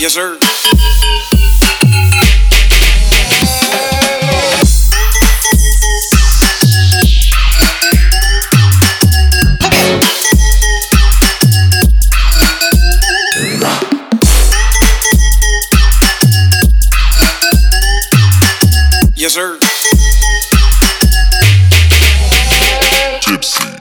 Yes, sir. Yes, sir. Gypsy.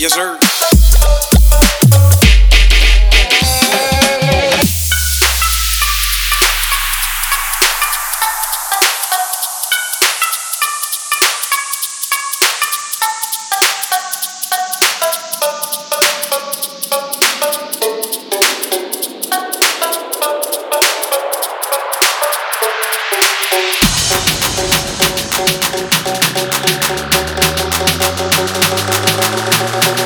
Yes, sir.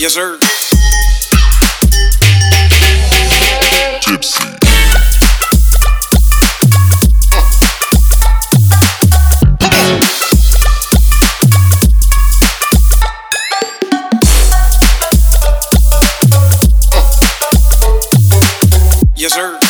Yes, sir. Gypsy. Yes, sir.